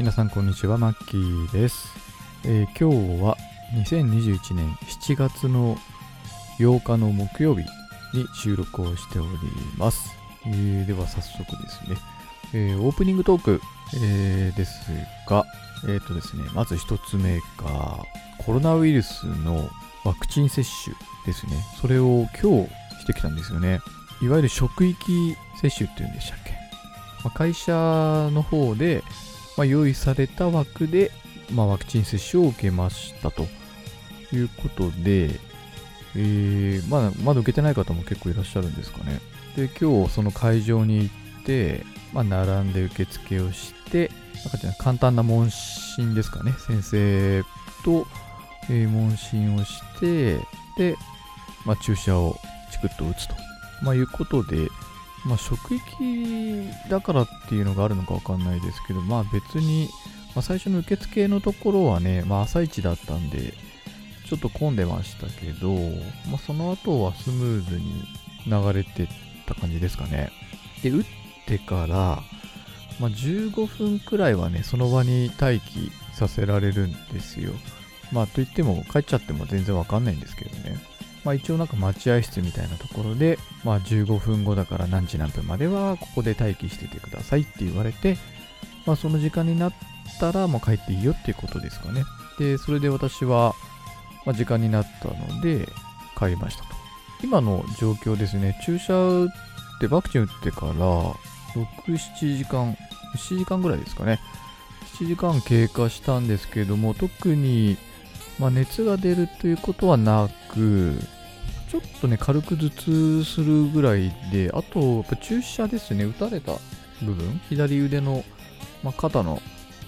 皆さんこんにちは、マッキーです。えー今日は2021年7月の8日の木曜日に収録をしております。えーでは早速ですね、えーオープニングトーク、えーですが、えっ、とですね、まず一つ目が、コロナウイルスのワクチン接種ですね。それを今日してきたんですよね。いわゆる職域接種っていうんでしたっけ、ま会社の方で、まあ、用意された枠で、まあ、ワクチン接種を受けましたということで、えーまだまだ受けてない方も結構いらっしゃるんですかね。で、今日その会場に行って、まあ、並んで受付をして、簡単な問診ですかね。先生と、えー問診をして、で、まあ、注射をチクッと打つと、まあ、いうことで、まあ、職域だからっていうのがあるのかわかんないですけど、まあ別に、まあ、最初の受付のところはね、まあ朝一だったんで、ちょっと混んでましたけど、まあその後はスムーズに流れてった感じですかね。で、打ってから、まあ15分くらいはね、その場に待機させられるんですよ。まあといっても帰っちゃっても全然わかんないんですけどね。まあ一応なんか待合室みたいなところで、まあ15分後だから何時何分まではここで待機しててくださいって言われて、まあその時間になったらもう帰っていいよっていうことですかね。で、それで私は、ま、時間になったので帰りましたと。今の状況ですね、注射打ってワクチン打ってから6、7時間、7時間ぐらいですかね。7時間経過したんですけども、特にまあ、熱が出るということはなく、ちょっとね、軽く頭痛するぐらいで、あと、やっぱ注射ですね、打たれた部分、左腕の、まあ、肩の、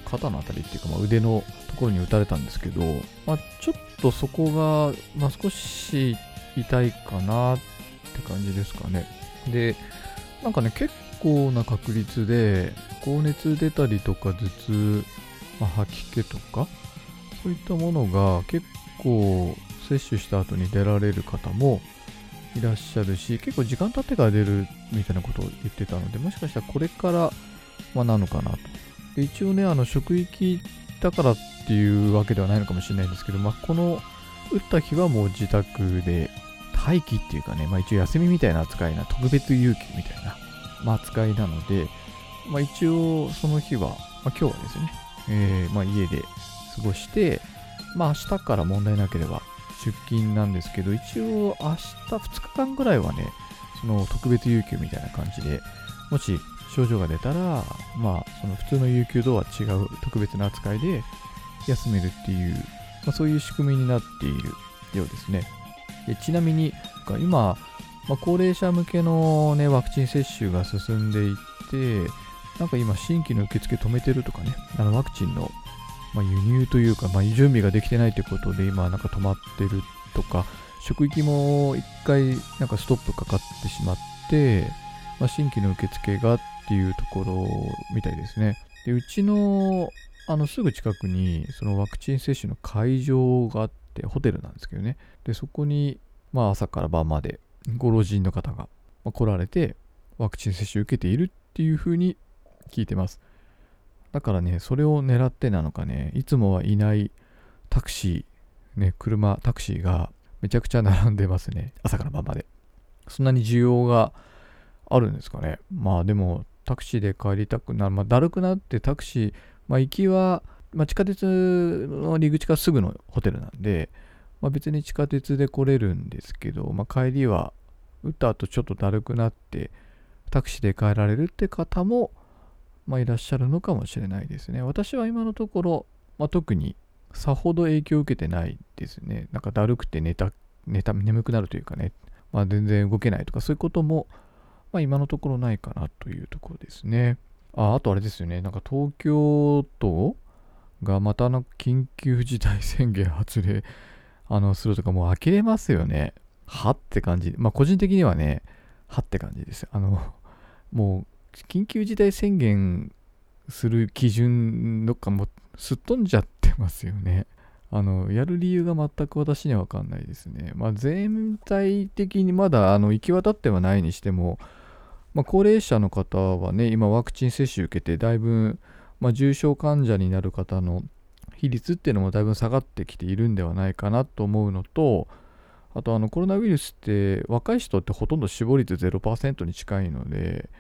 肩のあたりっていうか、まあ、腕のところに打たれたんですけど、まあ、ちょっとそこが、まあ、少し痛いかなって感じですかね。で、なんかね、結構な確率で、高熱出たりとか、頭痛、まあ、吐き気とか、そういったものが結構接種した後に出られる方もいらっしゃるし、結構時間経ってから出るみたいなことを言ってたので、もしかしたらこれから、まあ、なのかなと。で一応ね、あの職域だからっていうわけではないのかもしれないんですけど、まあ、この打った日はもう自宅で待機っていうかね、まあ、一応休みみたいな扱いな、特別有給みたいな、まあ、扱いなので、まあ、一応その日は、まあ、今日はですね、えーまあ、家で過ごして、まあ明日から問題なければ出勤なんですけど、一応明日2日間ぐらいはね、その特別有給みたいな感じで、もし症状が出たら、まあその普通の有給とは違う特別な扱いで休めるっていう、まあ、そういう仕組みになっているようですね。でちなみに、今、まあ、高齢者向けの、ね、ワクチン接種が進んでいって、なんか今、新規の受付止めてるとかね、あのワクチンのまあ、輸入というか、まあ、準備ができてないということで今なんか止まってるとか職域も一回なんかストップかかってしまって、まあ、新規の受付がっていうところみたいですね。でうちのあのすぐ近くにそのワクチン接種の会場があってホテルなんですけどね。でそこにまあ朝から晩までご老人の方が来られてワクチン接種受けているっていうふうに聞いてます。だからね、それを狙ってなのかね、いつもはいないタクシー、ね、車、タクシーがめちゃくちゃ並んでますね。朝から晩まで。そんなに需要があるんですかね。まあでも、タクシーで帰りたくなる。まあ、だるくなってタクシー、まあ行きは、まあ、地下鉄の入り口からすぐのホテルなんで、まあ、別に地下鉄で来れるんですけど、まあ、帰りは、打った後ちょっとだるくなって、タクシーで帰られるって方も、まあ、いらっしゃるのかもしれないですね。私は今のところ、まあ、特にさほど影響を受けてないですね。なんかだるくて寝た、寝た、眠くなるというかね、まあ、全然動けないとかそういうことも、まあ、今のところないかなというところですね。ああとあれですよね、なんか東京都がまたあの緊急事態宣言発令あのするとかもう呆れますよね。はって感じ。まあ個人的にはね、はって感じです。あの、もう緊急事態宣言する基準とかもすっ飛んじゃってますよね。あの、やる理由が全く私には分かんないですね。まあ、全体的にまだあの行き渡ってはないにしても、まあ、高齢者の方はね、今ワクチン接種受けてだいぶ、まあ、重症患者になる方の比率っていうのもだいぶ下がってきているんではないかなと思うのとあとあのコロナウイルスって若い人ってほとんど死亡率0%に近いので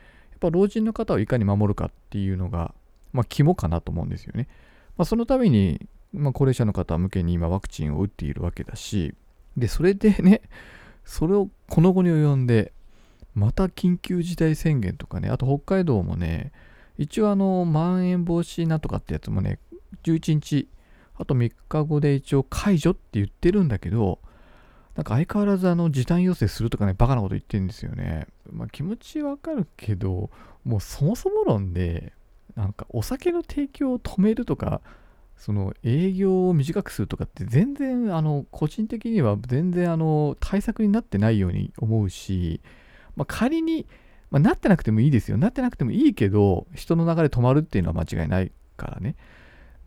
ぱ老人の方をいかに守るかっていうのが、まあ、肝かなと思うんですよね。まあ、そのために、まあ、高齢者の方向けに今ワクチンを打っているわけだしでそれでねそれをこの後に及んでまた緊急事態宣言とかねあと北海道もね一応あのまん延防止なんとかってやつもね11日あと3日後で一応解除って言ってるんだけどなんか相変わらずあの時短要請するとかねバカなこと言ってるんですよね。まあ気持ちわかるけどもうそもそも論でなんかお酒の提供を止めるとかその営業を短くするとかって全然あの個人的には全然あの対策になってないように思うし、まあ、仮に、まあ、なってなくてもいいですよ。なってなくてもいいけど人の流れ止まるっていうのは間違いないからね。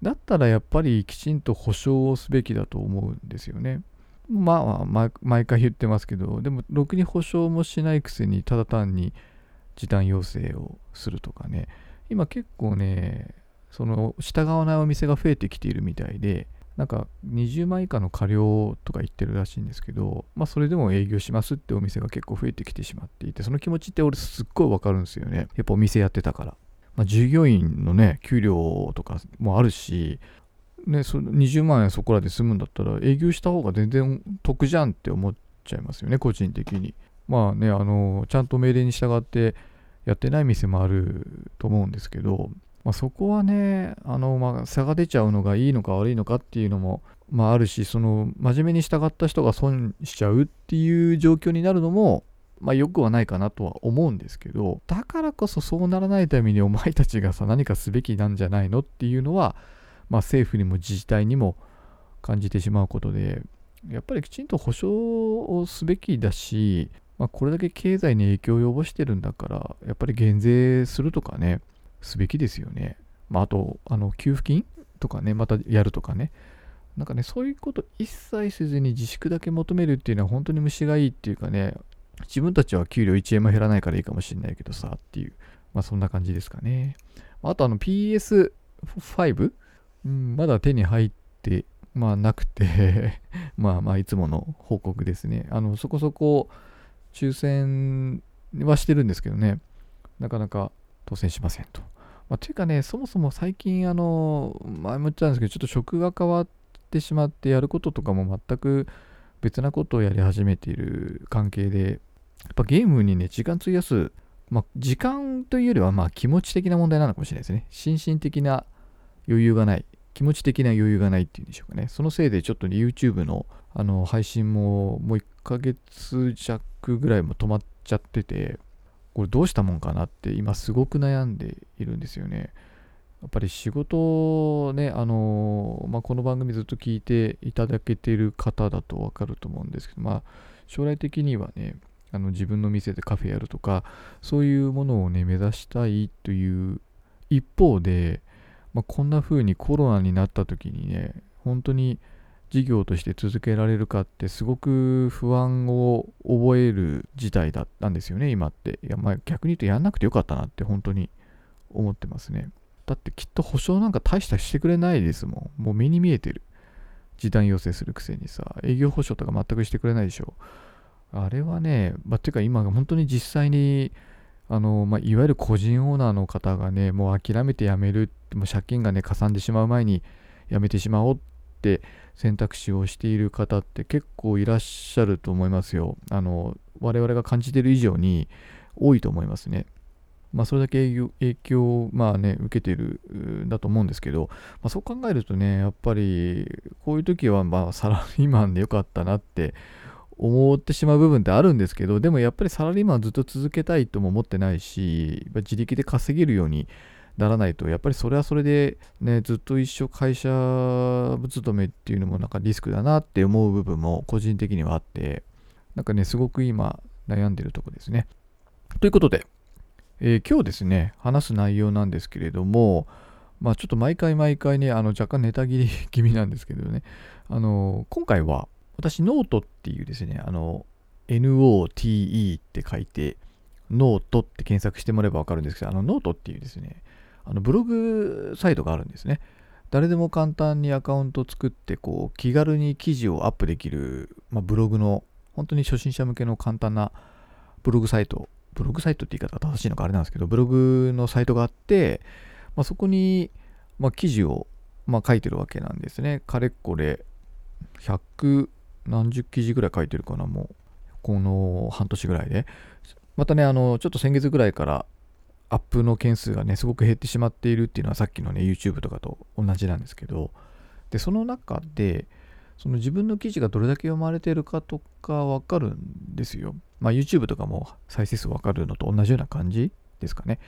だったらやっぱりきちんと保証をすべきだと思うんですよね。まあ、毎回言ってますけど、でも、ろくに保証もしないくせに、ただ単に時短要請をするとかね、今結構ね、その従わないお店が増えてきているみたいで、なんか20万以下の過料とか言ってるらしいんですけど、まあそれでも営業しますってお店が結構増えてきてしまっていて、その気持ちって俺すっごいわかるんですよね。やっぱお店やってたから。まあ、従業員のね、給料とかもあるし、ね、その20万円そこらで済むんだったら営業した方が全然得じゃんって思っちゃいますよね、個人的に。まあね、あの、ちゃんと命令に従ってやってない店もあると思うんですけど、まあ、そこはね、あの、まあ、差が出ちゃうのがいいのか悪いのかっていうのも、まあ、あるし、その、真面目に従った人が損しちゃうっていう状況になるのも、まあ、よくはないかなとは思うんですけど、だからこそそうならないためにお前たちがさ、何かすべきなんじゃないのっていうのは、まあ、政府にも自治体にも感じてしまうことで、やっぱりきちんと保障をすべきだし、まあ、これだけ経済に影響を及ぼしてるんだから、やっぱり減税するとかね、すべきですよね。まあ、あと、あの給付金とかね、またやるとかね。なんかね、そういうこと一切せずに自粛だけ求めるっていうのは本当に虫がいいっていうかね、自分たちは給料1円も減らないからいいかもしれないけどさっていう、まあそんな感じですかね。あとあの PS5、うん、まだ手に入って、まあなくて まあまあいつもの報告ですね。あの、そこそこ抽選はしてるんですけどね、なかなか当選しませんと。まあ、というかね、そもそも最近、あの、前も言ったんですけど、ちょっと職が変わってしまって、やることとかも全く別なことをやり始めている関係で、やっぱゲームにね、時間費やす、まあ、時間というよりは、まあ、気持ち的な問題なのかもしれないですね。心身的な余裕がない。気持ち的な余裕がないっていうんでしょうかね。そのせいでちょっと、ね、YouTube のあの配信ももう1ヶ月弱ぐらいも止まっちゃってて、これどうしたもんかなって今すごく悩んでいるんですよね。やっぱり仕事ね、あのまあ、この番組ずっと聞いていただけてる方だとわかると思うんですけど、まあ、将来的にはね、あの自分の店でカフェやるとかそういうものをね目指したいという一方で、まあ、こんな風にコロナになった時にね本当に事業として続けられるかってすごく不安を覚える事態だったんですよね今って。いやまあ逆に言うとやんなくてよかったなって本当に思ってますね。だってきっと保証なんか大したしてくれないですもん。もう目に見えてる。時短要請するくせにさ営業保証とか全くしてくれないでしょ。あれはね、まあ、ていうか今本当に実際にあの、まあ、いわゆる個人オーナーの方がね、もう諦めて辞める、もう借金がね、かさんでしまう前に辞めてしまおうって選択肢をしている方って結構いらっしゃると思いますよ。あの、我々が感じている以上に多いと思いますね。まあ、それだけ影響を、まあね、受けているんだと思うんですけど、まあ、そう考えるとね、やっぱりこういう時はまあサラリーマンでよかったなって思ってしまう部分ってあるんですけど、でもやっぱりサラリーマンずっと続けたいとも思ってないし、自力で稼げるようにならないと、やっぱりそれはそれでね、ずっと一生会社勤めっていうのもなんかリスクだなって思う部分も個人的にはあって、なんかね、すごく今悩んでるとこですね。ということで、えー、今日ですね、話す内容なんですけれども、まあちょっと毎回毎回ね、あの若干ネタ切り気味なんですけどね、あの今回は私、ノートっていうですね、あの、NOTE って書いて、ノートって検索してもらえばわかるんですけど、あの、ノートっていうですね、あのブログサイトがあるんですね。誰でも簡単にアカウント作ってこう気軽に記事をアップできる、まあ、ブログの本当に初心者向けの簡単なブログサイトブログサイトって言い方が正しいのかあれなんですけどブログのサイトがあって、まあ、そこに、まあ、記事を、まあ、書いてるわけなんですねかれこれ100何十記事ぐらい書いてるかなもうこの半年ぐらいでまたねあのちょっと先月ぐらいからアップの件数がね、すごく減ってしまっているっていうのはさっきのね、YouTube とかと同じなんですけど、で、その中で、その自分の記事がどれだけ読まれてるかとかわかるんですよ。まあ YouTube とかも再生数わかるのと同じような感じですかね。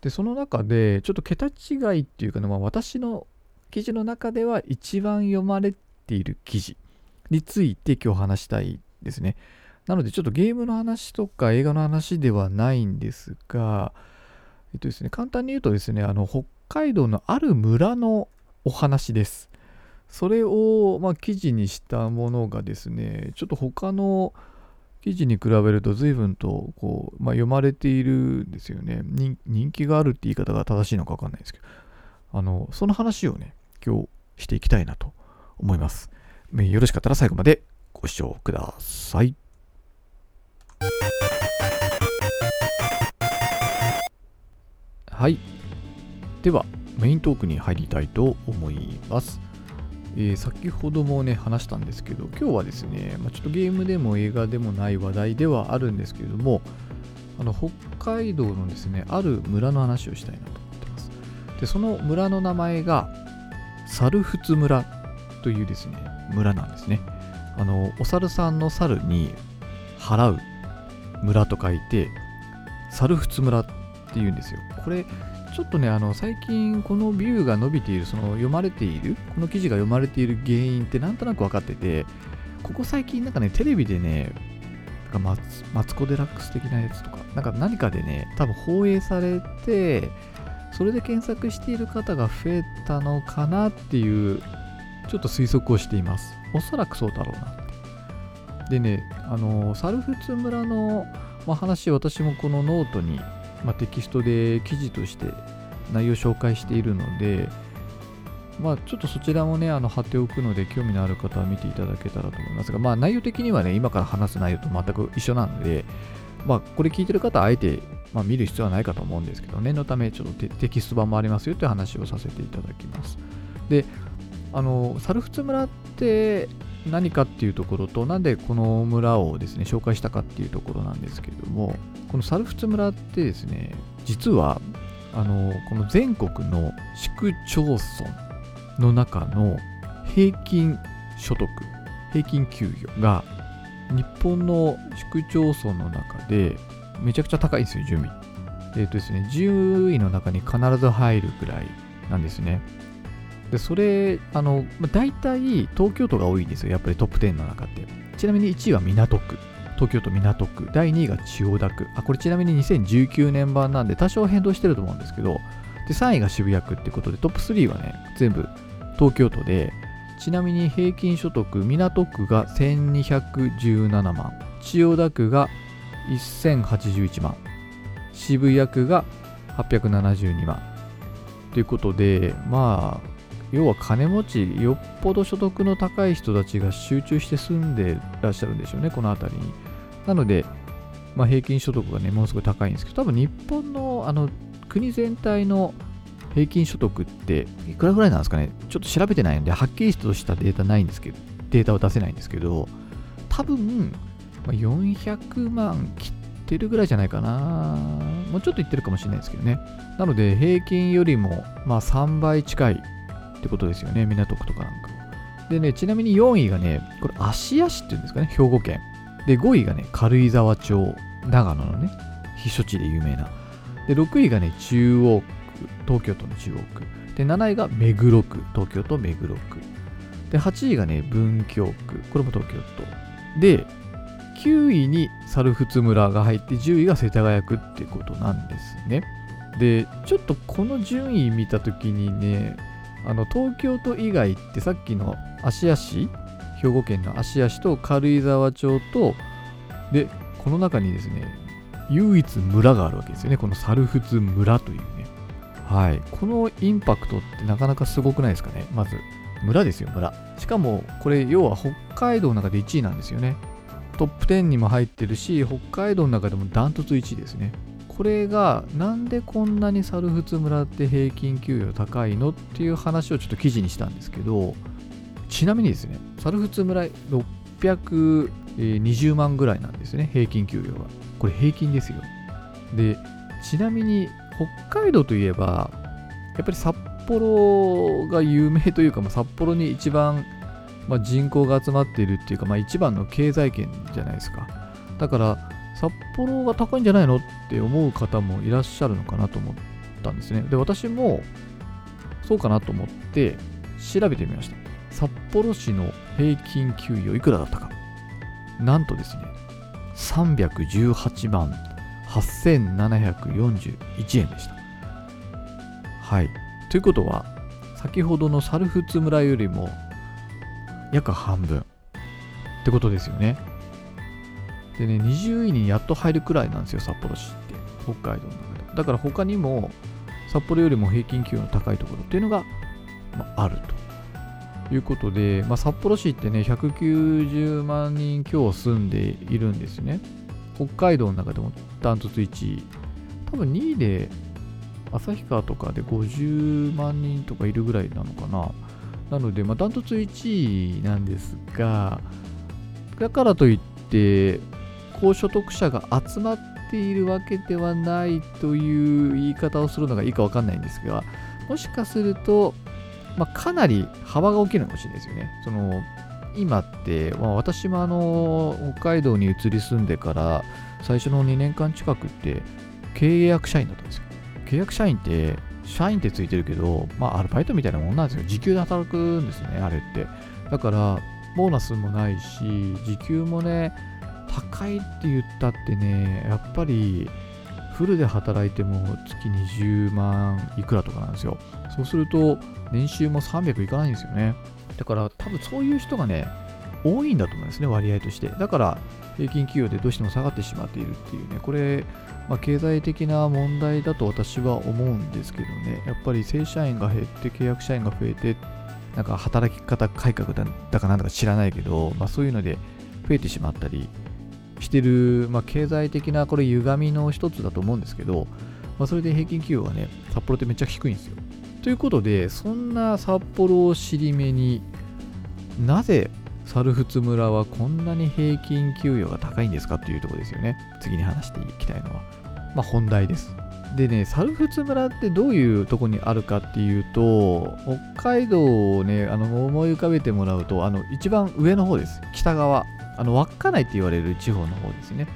で、その中で、ちょっと桁違いっていうかね、まあ、私の記事の中では一番読まれている記事について今日話したいですね。なのでちょっとゲームの話とか映画の話ではないんですが、えっとですね、簡単に言うとですね、あの北海道のある村のお話です。それを、まあ、記事にしたものがですね、ちょっと他の記事に比べると随分とこう、まあ、読まれているんですよね。人気があるって言い方が正しいのか分かんないですけど、あのその話をね、今日していきたいなと思います。よろしかったら最後までご視聴ください。はい。では、メイントークに入りたいと思います。えー、先ほどもね、話したんですけど、今日はですね、まあ、ちょっとゲームでも映画でもない話題ではあるんですけれども、あの北海道のですね、ある村の話をしたいなと思ってます。で、その村の名前が、猿払村というですね、村なんですね。あの、お猿さんの猿に払う村と書いて、猿払村っていうんですよ。これ、ちょっとね、あの最近このビューが伸びている、その読まれている、この記事が読まれている原因ってなんとなく分かってて、ここ最近なんかね、テレビでね、なんかマツマツコ・デラックス的なやつとか、なんか何かでね、多分放映されて、それで検索している方が増えたのかなっていう、ちょっと推測をしています。おそらくそうだろうなでね、あの、サルフツ村の、ま、話、私もこのノートにまあ、テキストで記事として内容を紹介しているので、まあ、ちょっとそちらもね、あの貼っておくので、興味のある方は見ていただけたらと思いますが、まあ、内容的にはね、今から話す内容と全く一緒なので、まあ、これ聞いてる方はあえて、まあ、見る必要はないかと思うんですけど、念のため、ちょっとテキスト版もありますよという話をさせていただきます。で、あの、猿払村って何かっていうところと、なんでこの村をですね、紹介したかっていうところなんですけれども、この猿払村ってですね、実は、あの、この全国の市区町村の中の平均所得、平均給与が、日本の市区町村の中でめちゃくちゃ高いんですよ、準備。えっ、ー、とですね、10位の中に必ず入るくらいなんですね。で、それ、あの、まあ、大体東京都が多いんですよ、やっぱりトップ10の中って。ちなみに1位は港区。東京都港区。第2位が千代田区。あ、これちなみに2019年版なんで多少変動してると思うんですけど、で、3位が渋谷区ってことで、トップ3はね、全部東京都で、ちなみに平均所得、港区が1217万、千代田区が1081万、渋谷区が872万。ということで、まあ、要は金持ち、よっぽど所得の高い人たちが集中して住んでらっしゃるんでしょうね、この辺りに。なので、まあ、平均所得がね、ものすごい高いんですけど、多分日本のあの国全体の平均所得っていくらぐらいなんですかね、ちょっと調べてないんで、はっきりとしたデータないんですけど、データを出せないんですけど、多分、まあ、400万切ってるぐらいじゃないかな。もうちょっといってるかもしれないですけどね。なので、平均よりも、まあ、3倍近いってことですよね、港区とかなんかでね、ちなみに4位がね、これ、芦屋市っていうんですかね、兵庫県。で、5位がね、軽井沢町、長野のね、避暑地で有名な。で、6位がね、中央区、東京都の中央区。で、7位が目黒区、東京都目黒区。で、8位がね、文京区、これも東京都。で、9位に猿払村が入って、10位が世田谷区ってことなんですね。で、ちょっとこの順位見たときにね、あの東京都以外ってさっきの芦屋市兵庫県の芦屋市と軽井沢町とでこの中にですね唯一村があるわけですよねこの猿払村というねはい。このインパクトってなかなかすごくないですかね。まず、村ですよ、村。しかも、これ、要は北海道の中で1位なんですよね。トップ10にも入ってるし、北海道の中でもダントツ1位ですね。これが、なんでこんなに猿払村って平均給与高いのっていう話をちょっと記事にしたんですけど、ちなみにですね、猿払村620万ぐらいなんですね、平均給与が。これ平均ですよ。で、ちなみに北海道といえば、やっぱり札幌が有名というか、まあ、札幌に一番、まあ、人口が集まっているっていうか、まあ、一番の経済圏じゃないですか。だから、札幌が高いんじゃないのって思う方もいらっしゃるのかなと思ったんですね。で、私もそうかなと思って調べてみました。札幌市の平均給与いくらだったか。なんとですね、318万8741円でした。はい。ということは、先ほどの猿払村よりも約半分ってことですよね。でね、20位にやっと入るくらいなんですよ、札幌市って。北海道の中で。だから他にも、札幌よりも平均給与の高いところっていうのが、まあ、あるということで、まあ、札幌市ってね、190万人強住んでいるんですね。北海道の中でもダントツ1位。多分2位で、旭川とかで50万人とかいるぐらいなのかな。なので、まあ、ダントツ1位なんですが、だからといって、高所得者が集まっているわけではないという言い方をするのがいいかわかんないんですが、もしかすると、まあ、かなり幅が大きいのかもしれないですよね。その今って、まあ、私もあの北海道に移り住んでから最初の2年間近くって契約社員だったんですよ。契約社員って社員ってついてるけど、まあ、アルバイトみたいなもんなんですよ。時給で働くんですよね、あれって。だから、ボーナスもないし、時給もね、高いって言ったってね、やっぱり、フルで働いても月20万いくらとかなんですよ。そうすると、年収も300いかないんですよね。だから多分そういう人がね、多いんだと思いますね、割合として。だから平均給与でどうしても下がってしまっているっていうね、これ、まあ、経済的な問題だと私は思うんですけどね、やっぱり正社員が減って契約社員が増えて、なんか働き方改革だだかなんだか知らないけど、まあ、そういうので増えてしまったりしてる、まあ、経済的なこれ歪みの一つだと思うんですけど、まあ、それで平均給与はね、札幌ってめっちゃ低いんですよ。ということで、そんな札幌を尻目になぜ猿払村はこんなに平均給与が高いんですかっていうとこですよね。次に話していきたいのは。まあ本題です。でね、猿払村ってどういうとこにあるかっていうと、北海道をね、あの思い浮かべてもらうと、あの一番上の方です。北側。あの稚内って言われる地方の方ですね。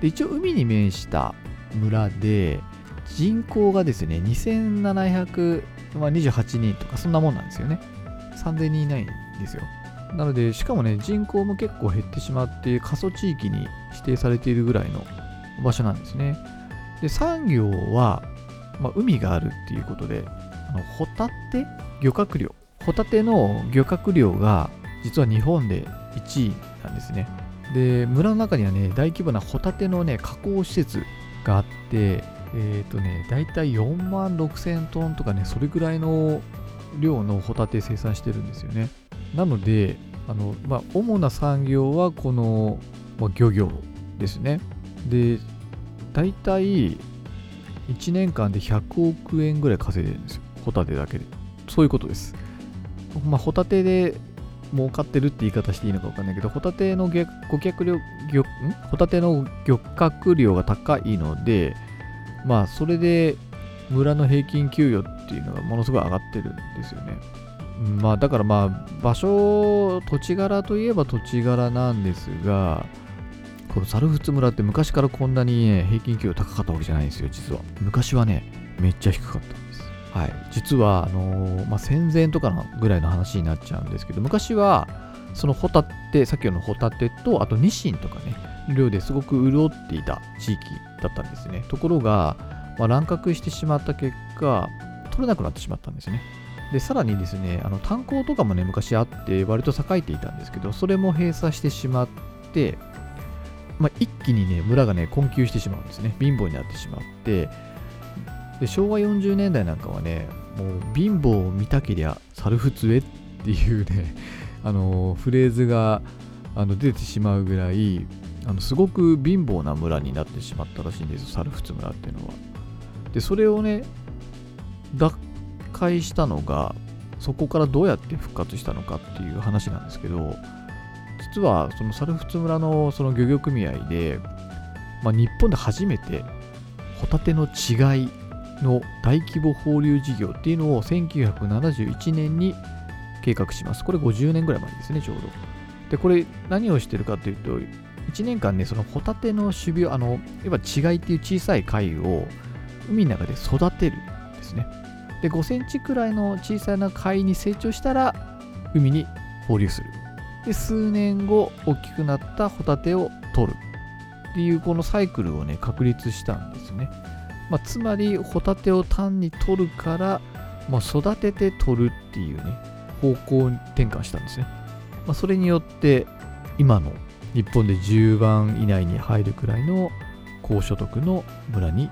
で、一応海に面した村で、人口がですね、2728人とかそんなもんなんですよね。3000人いないんですよ。なので、しかもね、人口も結構減ってしまって、過疎地域に指定されているぐらいの場所なんですね。で、産業は、まあ、海があるっていうことで、あのホタテ漁獲量。ホタテの漁獲量が実は日本で1位なんですね。で、村の中にはね、大規模なホタテのね、加工施設があって、えっ、ー、とね、大体4万6000トンとかね、それぐらいの量のホタテ生産してるんですよね。なので、あのまあ、主な産業はこの、まあ、漁業ですね。で、大体1年間で100億円ぐらい稼いでるんですよ。ホタテだけで。そういうことです。まあ、ホタテで儲かってるって言い方していいのか分かんないけど、ホタテの顧客量、ん？ホタテの漁獲量が高いので、まあ、それで村の平均給与っていうのがものすごい上がってるんですよね。まあ、だからまあ、場所、土地柄といえば土地柄なんですが、この猿払村って昔からこんなに、ね、平均給与高かったわけじゃないんですよ、実は。昔はね、めっちゃ低かった。はい。実は、あのー、まあ、戦前とかのぐらいの話になっちゃうんですけど、昔は、そのホタテ、さっきのホタテと、あとニシンとかね、量ですごく潤っていた地域だったんですね。ところが、まあ、乱獲してしまった結果、取れなくなってしまったんですね。で、さらにですね、あの炭鉱とかもね、昔あって、割と栄えていたんですけど、それも閉鎖してしまって、まあ、一気にね、村がね、困窮してしまうんですね。貧乏になってしまって、で昭和40年代なんかはねもう貧乏を見たけりゃ猿払えっていうね あのフレーズがあの出てしまうぐらいあのすごく貧乏な村になってしまったらしいんですよ猿払村っていうのは。でそれをね脱会したのがそこからどうやって復活したのかっていう話なんですけど実はその猿払村のその漁業組合で、まあ、日本で初めてホタテの違いの大規模放流事業っていうのを1971年に計画します。これ50年ぐらい前ですね、ちょうど。で、これ何をしてるかというと、1年間ね、そのホタテの種苗、あの、いわば違いっていう小さい貝を海の中で育てるんですね。で、5センチくらいの小さな貝に成長したら、海に放流する。で、数年後、大きくなったホタテを取る。っていうこのサイクルをね、確立したんですね。まあ、つまり、ホタテを単に取るから、まあ、育てて取るっていうね、方向転換したんですね。まあ、それによって、今の日本で10番以内に入るくらいの高所得の村に、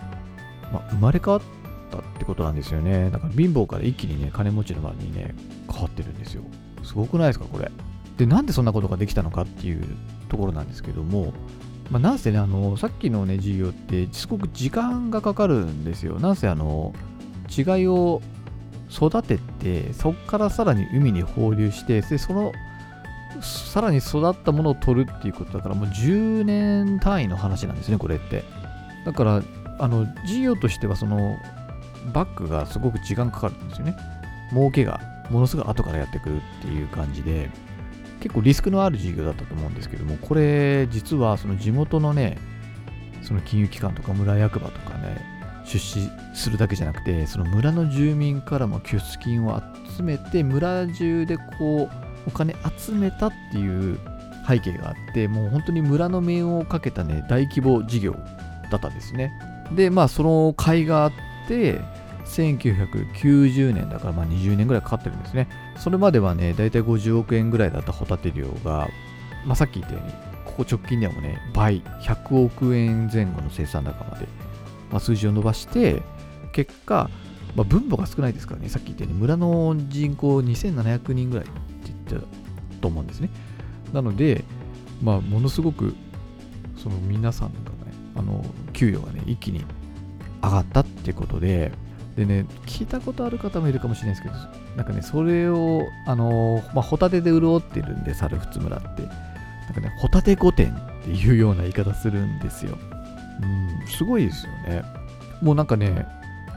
ま、生まれ変わったってことなんですよね。だから貧乏から一気にね、金持ちの村にね、変わってるんですよ。すごくないですか、これ。で、なんでそんなことができたのかっていうところなんですけども、まあ、なんせね、あの、さっきのね、授業ってすごく時間がかかるんですよ。なんせあの、違いを育てて、そこからさらに海に放流して、で、そのさらに育ったものを取るっていうことだからもう10年単位の話なんですねこれって。だからあの事業としてはそのバックがすごく時間かかるんですよね。儲けがものすごい後からやってくるっていう感じで。結構リスクのある事業だったと思うんですけどもこれ実はその地元のねその金融機関とか村役場とかね出資するだけじゃなくてその村の住民からも拠出金を集めて村中でこうお金集めたっていう背景があってもう本当に村の命運をかけたね大規模事業だったんですね。でまあその甲斐があって1990年だからまあ20年ぐらいかかってるんですねそれまではねだいたい50億円ぐらいだったホタテ漁が、まあ、さっき言ったようにここ直近ではもね倍100億円前後の生産高まで、まあ、数字を伸ばして結果、まあ、分母が少ないですからねさっき言ったように村の人口2700人ぐらいって言ったと思うんですね。なので、まあ、ものすごくその皆さんがね、あの給与がね、一気に上がったってことで、でね、聞いたことある方もいるかもしれないですけど、なんかね、それを、あの、まあ、ホタテで潤ってるんで、猿払村って、なんかね、ホタテ御殿っていうような言い方するんですよ。うん、すごいですよね。もうなんかね、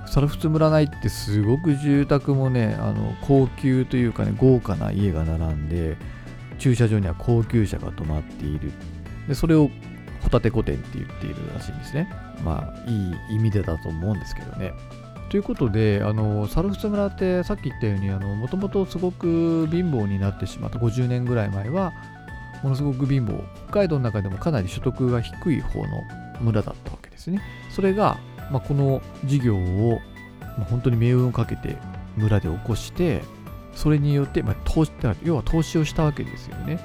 猿払村内ってすごく住宅もねあの高級というかね豪華な家が並んで駐車場には高級車が止まっているでそれをホタテ御殿って言っているらしいんですねまあいい意味でだと思うんですけどねということで、あの猿払村ってさっき言ったように、もともとすごく貧乏になってしまった、50年ぐらい前は、ものすごく貧乏、北海道の中でもかなり所得が低い方の村だったわけですね。それが、まあ、この事業を、まあ、本当に命運をかけて村で起こしてそれによって、まあ、投資要は投資をしたわけですよね。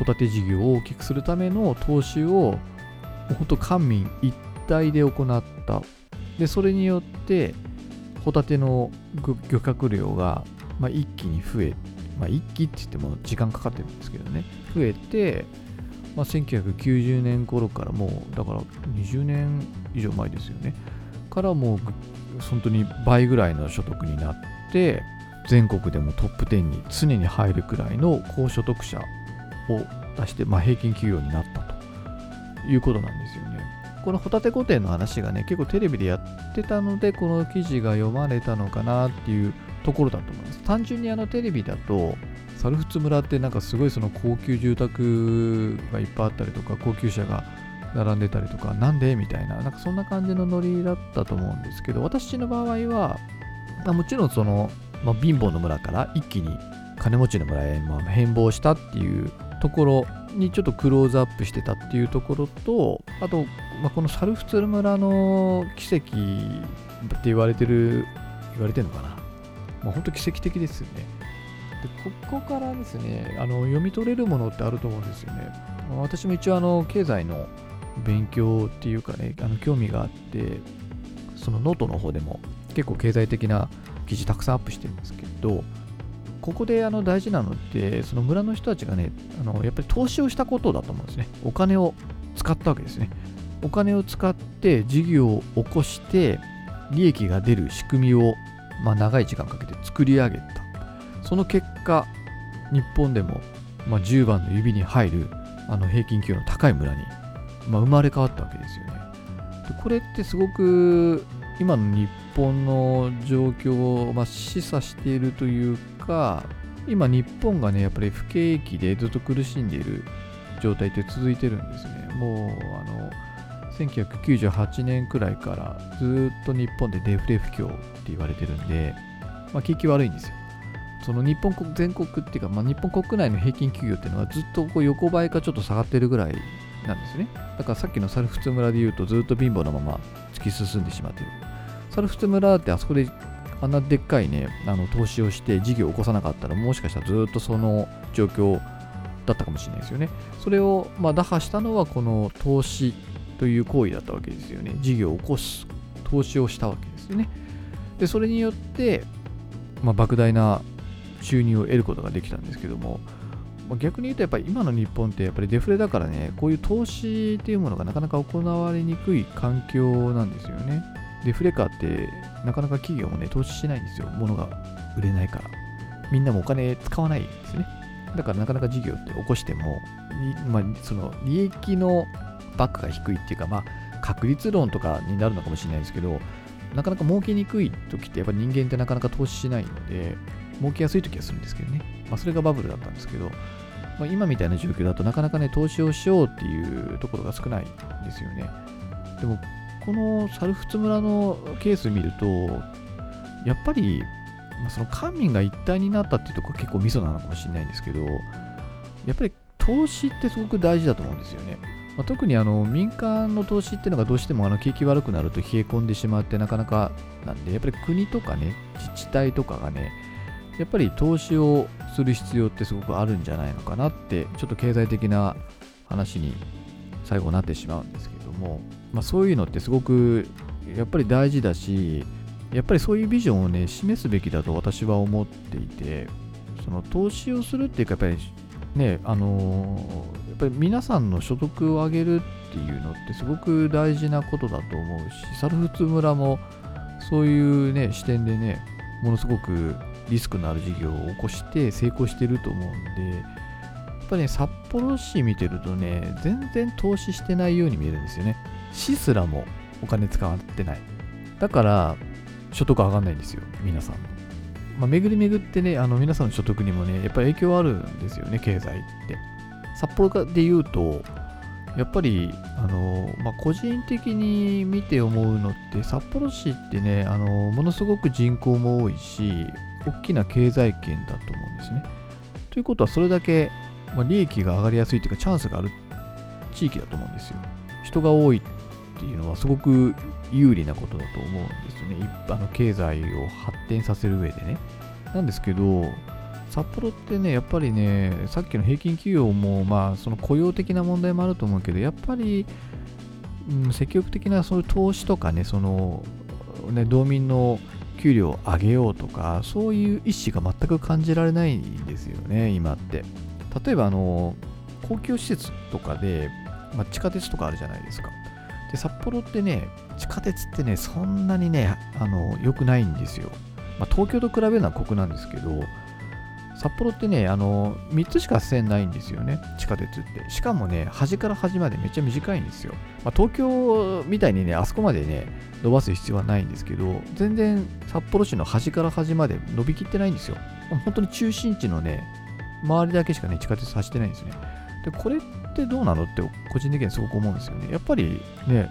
ホタテ事業を大きくするための投資を本当官民一体で行った。でそれによってホタテの漁獲量が、まあ、一気に増え、まあ、一気って言っても時間かかってるんですけどね増えてまあ、1990年頃からもうだから20年以上前ですよねからもう本当に倍ぐらいの所得になって全国でもトップ10に常に入るくらいの高所得者を出して、まあ、平均給与になったということなんですよね。このホタテ御殿の話がね結構テレビでやってたのでこの記事が読まれたのかなっていうところだと思います。単純にあのテレビだと猿払村ってなんかすごいその高級住宅がいっぱいあったりとか高級車が並んでたりとかなんでみたいななんかそんな感じのノリだったと思うんですけど私の場合は、まあ、もちろんその、まあ、貧乏の村から一気に金持ちの村へまあ変貌したっていうところにちょっとクローズアップしてたっていうところとあと、まあ、この猿払村の奇跡って言われてる言われてるのかな、まあ、本当奇跡的ですよねでここからですねあの読み取れるものってあると思うんですよね私も一応あの経済の勉強っていうかねあの興味があってそのノートの方でも結構経済的な記事たくさんアップしてるんですけど、ここであの大事なのって、その村の人たちがね、あのやっぱり投資をしたことだと思うんですね。お金を使ったわけですね。お金を使って事業を起こして、利益が出る仕組みを、まあ、長い時間かけて作り上げた。その結果、日本でも、まあ、10番の指に入るあの平均給与の高い村に、まあ、生まれ変わったわけですよね。でこれってすごく今の日本の状況を、まあ、示唆しているというか、今日本がね、やっぱり不景気でずっと苦しんでいる状態って続いてるんですね。もう、あの、1998年くらいからずっと日本でデフレ不況って言われてるんで、まあ、景気悪いんですよ。その日本国全国っていうか、まあ、日本国内の平均給与っていうのはずっとこう横ばいかちょっと下がってるぐらいなんですね。だからさっきのサルフツ村で言うとずっと貧乏なまま突き進んでしまってる。サルフツ村ってあそこであんなでっかいね、あの投資をして事業を起こさなかったらもしかしたらずっとその状況だったかもしれないですよね。それをま打破したのはこの投資という行為だったわけですよね。事業を起こす、投資をしたわけですよね。で、それによって、まあ、莫大な収入を得ることができたんですけども、まあ、逆に言うとやっぱり今の日本ってやっぱりデフレだからね、こういう投資っていうものがなかなか行われにくい環境なんですよね。デフレ化ってなかなか企業もね、投資しないんですよ。物が売れないから。みんなもお金使わないんですね。だからなかなか事業って起こしても、まあ、その利益のバックが低いっていうか、まあ、確率論とかになるのかもしれないですけど、なかなか儲けにくい時ってやっぱり人間ってなかなか投資しないので、儲けやすい時はするんですけどね。まあ、それがバブルだったんですけど、まあ、今みたいな状況だとなかなかね、投資をしようっていうところが少ないんですよね。でも、このサルフツ村のケース見ると、やっぱり、ま、その官民が一体になったっていうところ結構ミソなのかもしれないんですけど、やっぱり投資ってすごく大事だと思うんですよね。まあ、特にあの民間の投資っていうのがどうしてもあの景気悪くなると冷え込んでしまってなかなかなんで、やっぱり国とかね、自治体とかがね、やっぱり投資をする必要ってすごくあるんじゃないのかなって、ちょっと経済的な話に最後なってしまうんですけども、まあ、そういうのってすごくやっぱり大事だし、やっぱりそういうビジョンをね、示すべきだと私は思っていて、その投資をするっていうか、やっぱりね、あのー、ぱり皆さんの所得を上げるっていうのってすごく大事なことだと思うし、サルフツ村もそういうね、視点でね、ものすごくリスクのある事業を起こして成功してると思うんで、やっぱね、札幌市見てるとね、全然投資してないように見えるんですよね。市すらもお金使ってない。だから、所得上がんないんですよ、皆さん。まあ、巡り巡ってね、あの皆さんの所得にもね、やっぱり影響あるんですよね、経済って。札幌で言うと、やっぱり、あのまあ、個人的に見て思うのって、札幌市ってね、あのものすごく人口も多いし、大きな経済圏だと思うんですね。ということは、それだけ、まあ、利益が上がりやすいというか、チャンスがある地域だと思うんですよ。人が多いっていうのは、すごく有利なことだと思うんですよね。一般の経済を発展させる上でね。なんですけど、札幌ってね、やっぱりね、さっきの平均給与も、まあ、その雇用的な問題もあると思うけど、やっぱり、うん、積極的なそういう投資とかね、その、ね、道民の給料を上げようとか、そういう意思が全く感じられないんですよね、今って。例えば、あの、公共施設とかで、まあ、地下鉄とかあるじゃないですか。で、札幌ってね、地下鉄ってね、そんなにね、あの、良くないんですよ。まあ、東京と比べるのは酷なんですけど、札幌ってね、あの、3つしか線ないんですよね、地下鉄って。しかもね、端から端までめっちゃ短いんですよ。まあ、東京みたいにね、あそこまでね、伸ばす必要はないんですけど、全然札幌市の端から端まで伸びきってないんですよ。本当に中心地のね、周りだけしかね、地下鉄走ってないんですね。で、これってどうなのって個人的にはすごく思うんですよね。やっぱりね、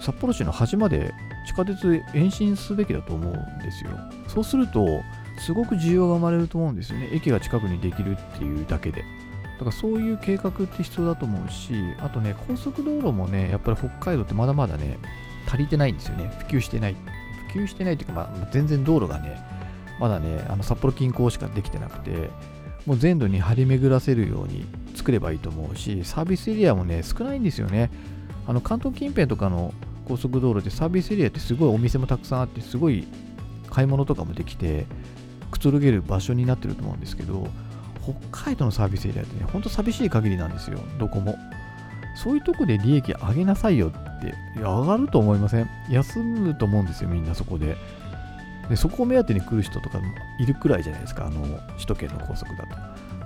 札幌市の端まで地下鉄延伸すべきだと思うんですよ。そうすると、すごく需要が生まれると思うんですよね。駅が近くにできるっていうだけで。だからそういう計画って必要だと思うし、あとね、高速道路もね、やっぱり北海道ってまだまだね、足りてないんですよね。普及してない。普及してないというか、まあ、全然道路がね、まだね、あの札幌近郊しかできてなくて、もう全土に張り巡らせるように作ればいいと思うし、サービスエリアもね、少ないんですよね。あの関東近辺とかの高速道路でサービスエリアってすごいお店もたくさんあってすごい買い物とかもできてくつろげる場所になってると思うんですけど北海道のサービスエリアってねほんと寂しい限りなんですよどこもそういうとこで利益上げなさいよって上がると思いません休むと思うんですよみんなそこででそこを目当てに来る人とかもいるくらいじゃないですかあの首都圏の高速だ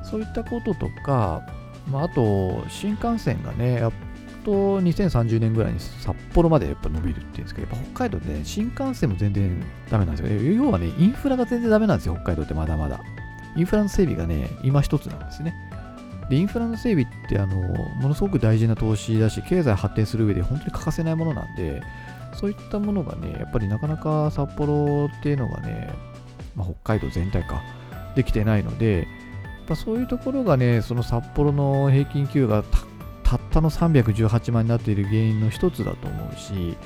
とそういったこととか、まあ、あと新幹線がねやっと2030年ぐらいに札幌までやっぱ伸びるっていうんですけど、やっぱ北海道で、ね、新幹線も全然ダメなんですよ。要はね、インフラが全然ダメなんですよ、北海道ってまだまだ。インフラの整備がね、今一つなんですね。で、インフラの整備って、あの、ものすごく大事な投資だし、経済発展する上で本当に欠かせないものなんで、そういったものがね、やっぱりなかなか札幌っていうのがね、まあ、北海道全体か、できてないので、やっぱそういうところがね、その札幌の平均給が高たったの318万になっている原因の一つだと思うし、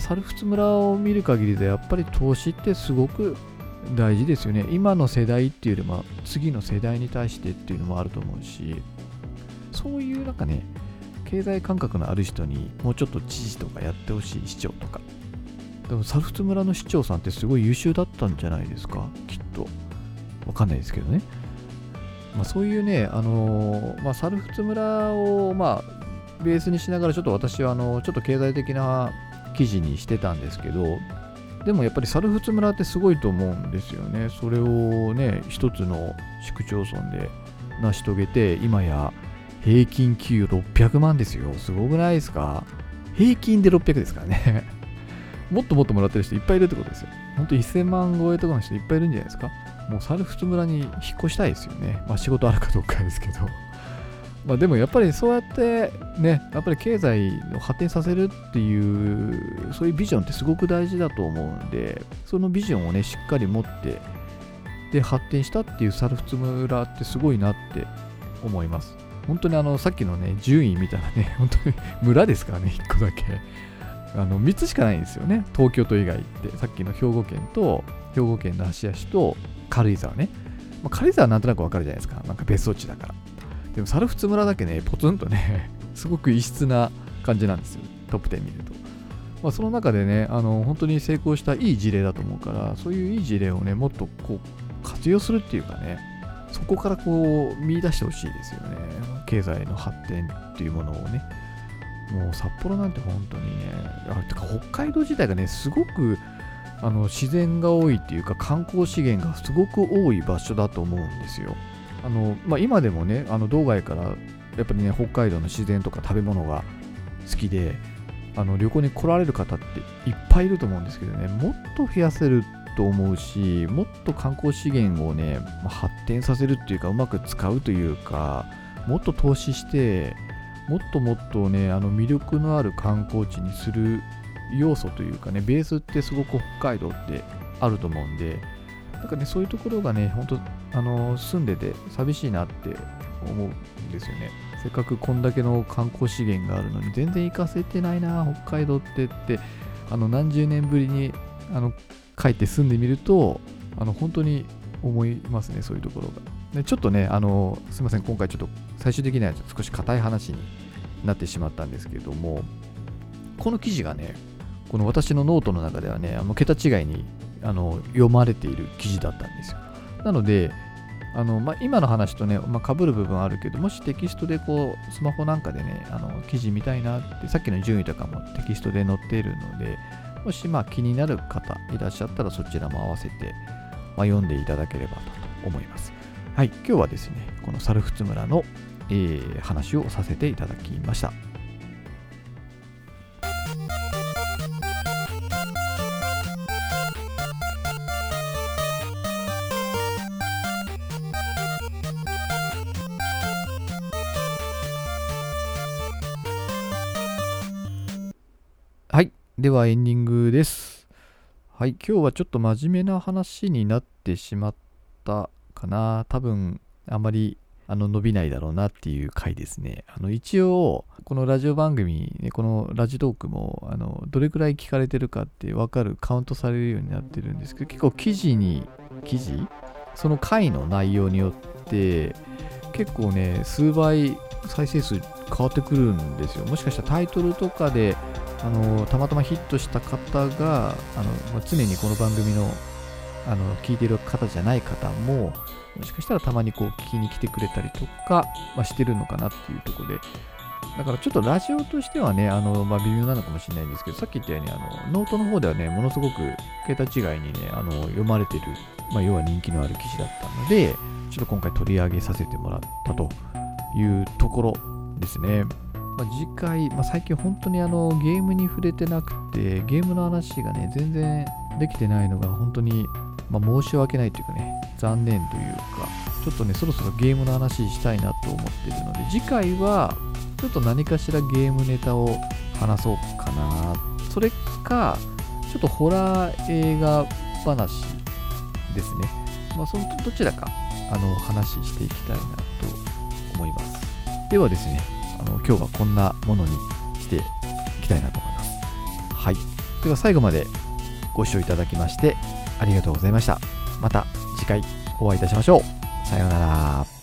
サルフツ村を見る限りでやっぱり投資ってすごく大事ですよね。今の世代っていうよりも次の世代に対してっていうのもあると思うし、そういうなんかね、経済感覚のある人にもうちょっと知事とかやってほしい市長とか。でもサルフツ村の市長さんってすごい優秀だったんじゃないですか、きっと。わかんないですけどね。まあ、そういうね、あの、まあ、サルフツ村を、まあ、ベースにしながら、ちょっと私はあのちょっと経済的な記事にしてたんですけど、でもやっぱりサルフツ村ってすごいと思うんですよね。それをね、一つの市区町村で成し遂げて、今や平均給与600万ですよ。すごくないですか？平均で600ですからね。もっともっともらってる人いっぱいいるってことですよ。本当1000万超えとかの人いっぱいいるんじゃないですか？もうサルフツ村に引っ越したいですよね。まあ仕事あるかどうかですけど。まあでもやっぱりそうやってね、やっぱり経済を発展させるっていう、そういうビジョンってすごく大事だと思うんで、そのビジョンをね、しっかり持って、で、発展したっていうサルフツ村ってすごいなって思います。本当にあの、さっきのね、順位見たらね、本当に村ですからね、1個だけ。あの、3つしかないんですよね、東京都以外って。さっきの兵庫県と、兵庫県の芦屋市と軽井沢ね。まあ、軽井沢はなんとなくわかるじゃないですか。なんか別荘地だから。でも、猿払村だけね、ポツンとね、すごく異質な感じなんですよ。トップ10見ると。まあ、その中でね、あの本当に成功したいい事例だと思うから、そういういい事例をね、もっとこう活用するっていうかね、そこからこう見出してほしいですよね。経済の発展っていうものをね。もう札幌なんて本当にね、あてか北海道自体がね、すごくあの自然が多いっていうか観光資源がすごく多い場所だと思うんですよ。あのまあ、今でもね、あの道外からやっぱりね、北海道の自然とか食べ物が好きで、あの旅行に来られる方っていっぱいいると思うんですけどね、もっと増やせると思うし、もっと観光資源をね、発展させるっていうか、うまく使うというか、もっと投資して、もっともっとね、あの魅力のある観光地にする要素というかね、ベースってすごく北海道ってあると思うんで、なんかね、そういうところがね、本当あの住んでて寂しいなって思うんですよね。せっかくこんだけの観光資源があるのに、全然行かせてないな、北海道ってって、あの何十年ぶりにあの帰って住んでみると、あの本当に思いますね、そういうところが。でちょっとね、あのすみません、今回ちょっと最終的には少し硬い話になってしまったんですけれども、この記事がね、この私のノートの中ではね、あの桁違いにあの読まれている記事だったんですよ。なので、あのまあ、今の話とね、まあ、被る部分あるけど、もしテキストでこう、スマホなんかでね、あの記事見たいなって、さっきの順位とかもテキストで載っているので、もしまあ気になる方いらっしゃったらそちらも合わせて、まあ、読んでいただければと思います。はい、今日はですね、この猿払村の、えー、話をさせていただきました。ではエンディングです。はい、今日はちょっと真面目な話になってしまったかな。多分、あまりあの伸びないだろうなっていう回ですね。あの一応、このラジオ番組、このラジトークもあのどれくらい聞かれてるかって分かる、カウントされるようになってるんですけど、結構記事に、記事？その回の内容によって、結構ね、数倍再生数変わってくるんですよ。もしかしたらタイトルとかであのたまたまヒットした方があの、ま、常にこの番組のあの聞いてる方じゃない方ももしかしたらたまにこう聞きに来てくれたりとか、まあ、してるのかなっていうところでだからちょっとラジオとしてはね、あの、まあ、微妙なのかもしれないんですけど、さっき言ったように、あの、ノートの方ではね、ものすごく桁違いにね、あの、読まれてる、まあ、要は人気のある記事だったので、ちょっと今回取り上げさせてもらったというところですね。まあ、次回、まあ、最近本当にあの、ゲームに触れてなくて、ゲームの話がね、全然できてないのが本当に、まあ、申し訳ないというかね、残念というか、ちょっとね、そろそろゲームの話したいなと思ってるので、次回は、ちょっと何かしらゲームネタを話そうかな。それか、ちょっとホラー映画話ですね。まあ、そのどちらか、あの、話していきたいなと思います。ではですね、の、今日はこんなものにしていきたいなと思います。はい。では最後までご視聴いただきましてありがとうございました。また次回お会いいたしましょう。さようなら。